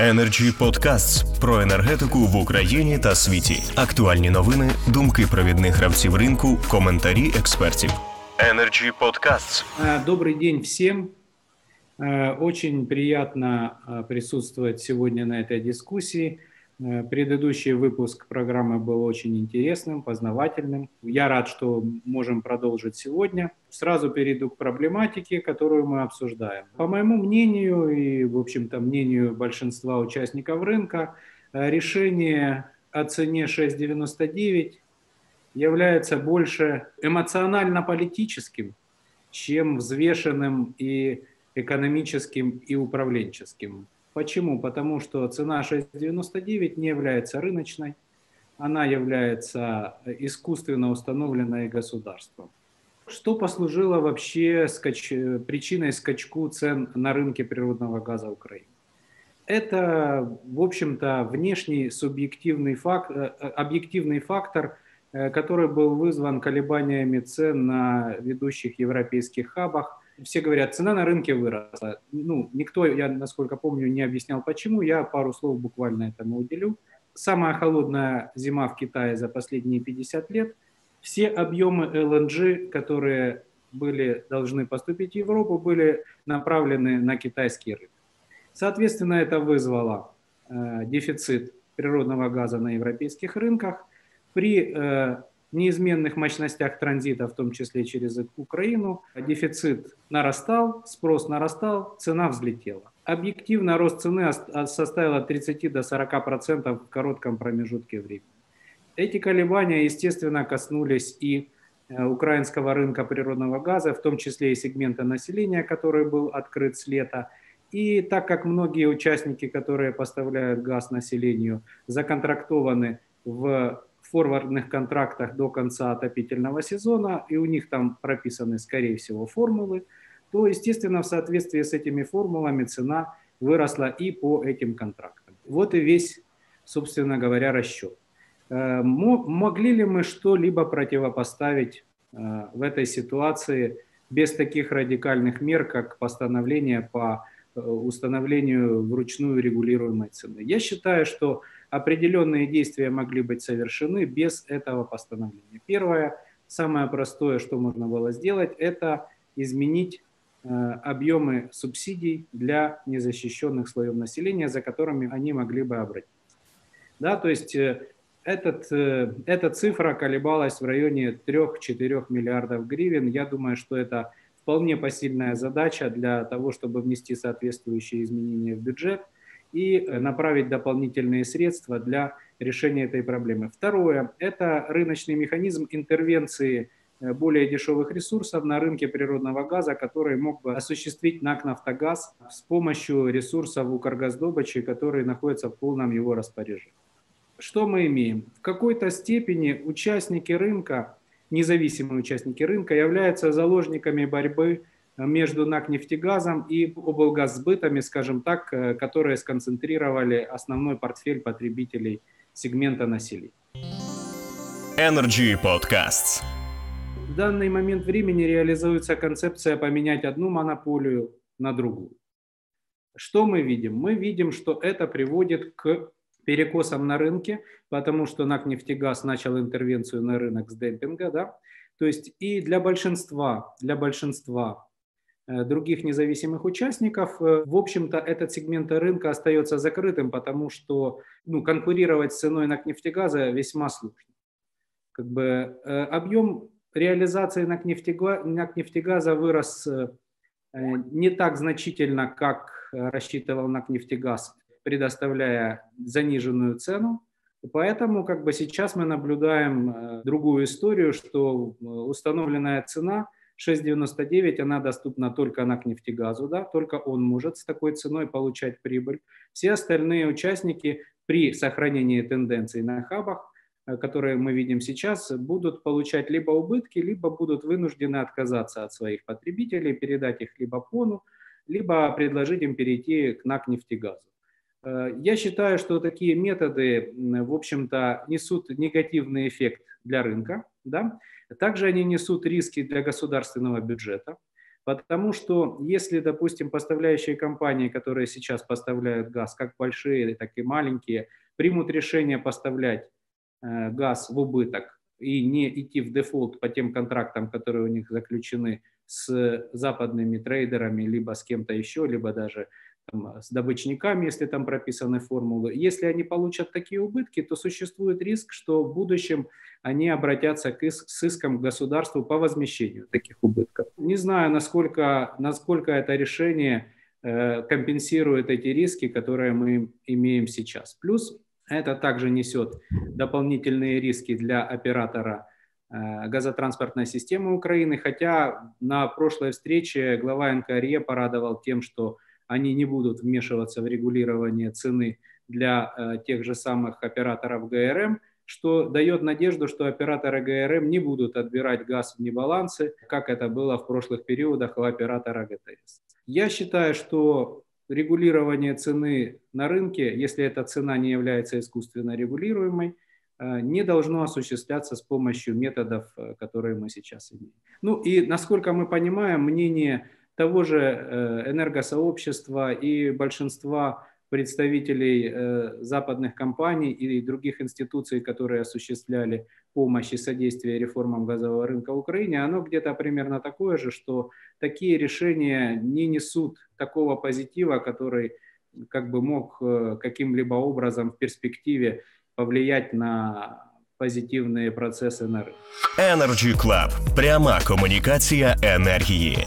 Energy Podcasts про енергетику в Україні та світі. Актуальні новини, думки провідних гравців ринку, коментарі експертів. Energy Podcasts. Добрый день всем. Очень приятно присутствовать сегодня на этой дискуссии. Э, предыдущий выпуск программы был очень интересным, познавательным. Я рад, что можем продолжить сегодня. Сразу перейду к проблематике, которую мы обсуждаем. По моему мнению и, в общем-то, мнению большинства участников рынка, э, решение о цене 6,99 является больше эмоционально-политическим, чем взвешенным и экономическим и управленческим. Почему? Потому что цена 6,99 не является рыночной, она является искусственно установленной государством. Что послужило вообще скач... причиной скачку цен на рынке природного газа Украины? Это, в общем-то, внешний субъективный факт, э, объективный фактор, э, который был вызван колебаниями цен на ведущих европейских хабах все говорят, цена на рынке выросла. Ну, никто, я насколько помню, не объяснял почему. Я пару слов буквально этому уделю. Самая холодная зима в Китае за последние 50 лет. Все объемы LNG, которые были, должны поступить в Европу, были направлены на китайский рынок. Соответственно, это вызвало э, дефицит природного газа на европейских рынках. При э, неизменных мощностях транзита, в том числе через Украину, дефицит нарастал, спрос нарастал, цена взлетела. Объективно рост цены составил от 30 до 40 процентов в коротком промежутке времени. Эти колебания, естественно, коснулись и э, украинского рынка природного газа, в том числе и сегмента населения, который был открыт с лета. И так как многие участники, которые поставляют газ населению, законтрактованы в форвардных контрактах до конца отопительного сезона, и у них там прописаны, скорее всего, формулы, то, естественно, в соответствии с этими формулами цена выросла и по этим контрактам. Вот и весь, собственно говоря, расчет. Э, могли ли мы что-либо противопоставить э, в этой ситуации без таких радикальных мер, как постановление по установлению вручную регулируемой цены? Я считаю, что определенные действия могли быть совершены без этого постановления. Первое, самое простое, что можно было сделать, это изменить э, объемы субсидий для незащищенных слоев населения, за которыми они могли бы обратиться. Да, то есть э, этот, э, эта цифра колебалась в районе 3-4 миллиардов гривен. Я думаю, что это вполне посильная задача для того, чтобы внести соответствующие изменения в бюджет – и э, направить дополнительные средства для решения этой проблемы. Второе – это рыночный механизм интервенции э, более дешевых ресурсов на рынке природного газа, который мог бы осуществить НАК «Нафтогаз» с помощью ресурсов Укргаздобычи, которые находятся в полном его распоряжении. Что мы имеем? В какой-то степени участники рынка, независимые участники рынка, являются заложниками борьбы между НАК «Нефтегазом» и облгазсбытами, скажем так, э, которые сконцентрировали основной портфель потребителей сегмента населения. Energy Podcasts. В данный момент времени реализуется концепция поменять одну монополию на другую. Что мы видим? Мы видим, что это приводит к перекосам на рынке, потому что НАК «Нефтегаз» начал интервенцию на рынок с демпинга, да, то есть и для большинства, для большинства Э, других независимых участников, э, в общем-то, этот сегмент рынка остается закрытым, потому что ну, конкурировать с ценой на нефтегаза весьма сложно. Как бы э, объем реализации НАК нефтегаза вырос не так значительно, как рассчитывал НАК нефтегаз, предоставляя заниженную цену. Поэтому как бы сейчас мы наблюдаем другую историю, что установленная цена – 6,99 она доступна только на нефтегазу, да, только он может с такой ценой получать прибыль. Все остальные участники при сохранении тенденций на хабах, э, которые мы видим сейчас, будут получать либо убытки, либо будут вынуждены отказаться от своих потребителей, передать их либо ПОНу, либо предложить им перейти к НАК нефтегазу. Э, я считаю, что такие методы, в общем-то, несут негативный эффект для рынка. Да? Также они несут риски для государственного бюджета, Потому что если, допустим, поставляющие компании, которые сейчас поставляют газ, как большие, так и маленькие, примут решение поставлять э, газ в убыток и не идти в дефолт по тем контрактам, которые у них заключены с западными трейдерами, либо с кем-то еще, либо даже с добычниками, если там прописаны формулы. Если они получат такие убытки, то существует риск, что в будущем они обратятся к иск, с иском к государству по возмещению таких убытков. Не знаю, насколько, насколько это решение э, компенсирует эти риски, которые мы имеем сейчас. Плюс это также несет дополнительные риски для оператора э, газотранспортной системы Украины, хотя на прошлой встрече глава НКРЕ порадовал тем, что они не будут вмешиваться в регулирование цены для э, тех же самых операторов ГРМ, что дает надежду, что операторы ГРМ не будут отбирать газ в небалансы, как это было в прошлых периодах у оператора ГТС. Я считаю, что регулирование цены на рынке, если эта цена не является искусственно регулируемой, э, не должно осуществляться с помощью методов, э, которые мы сейчас имеем. Ну и, насколько мы понимаем, мнение того же э, энергосообщества и большинства представителей э, западных компаний и других институций, которые осуществляли помощь и содействие реформам газового рынка в Украине, оно где-то примерно такое же, что такие решения не несут такого позитива, который как бы мог э, каким-либо образом в перспективе повлиять на позитивные процессы на рынке. Energy Club. Пряма комунікація енергії.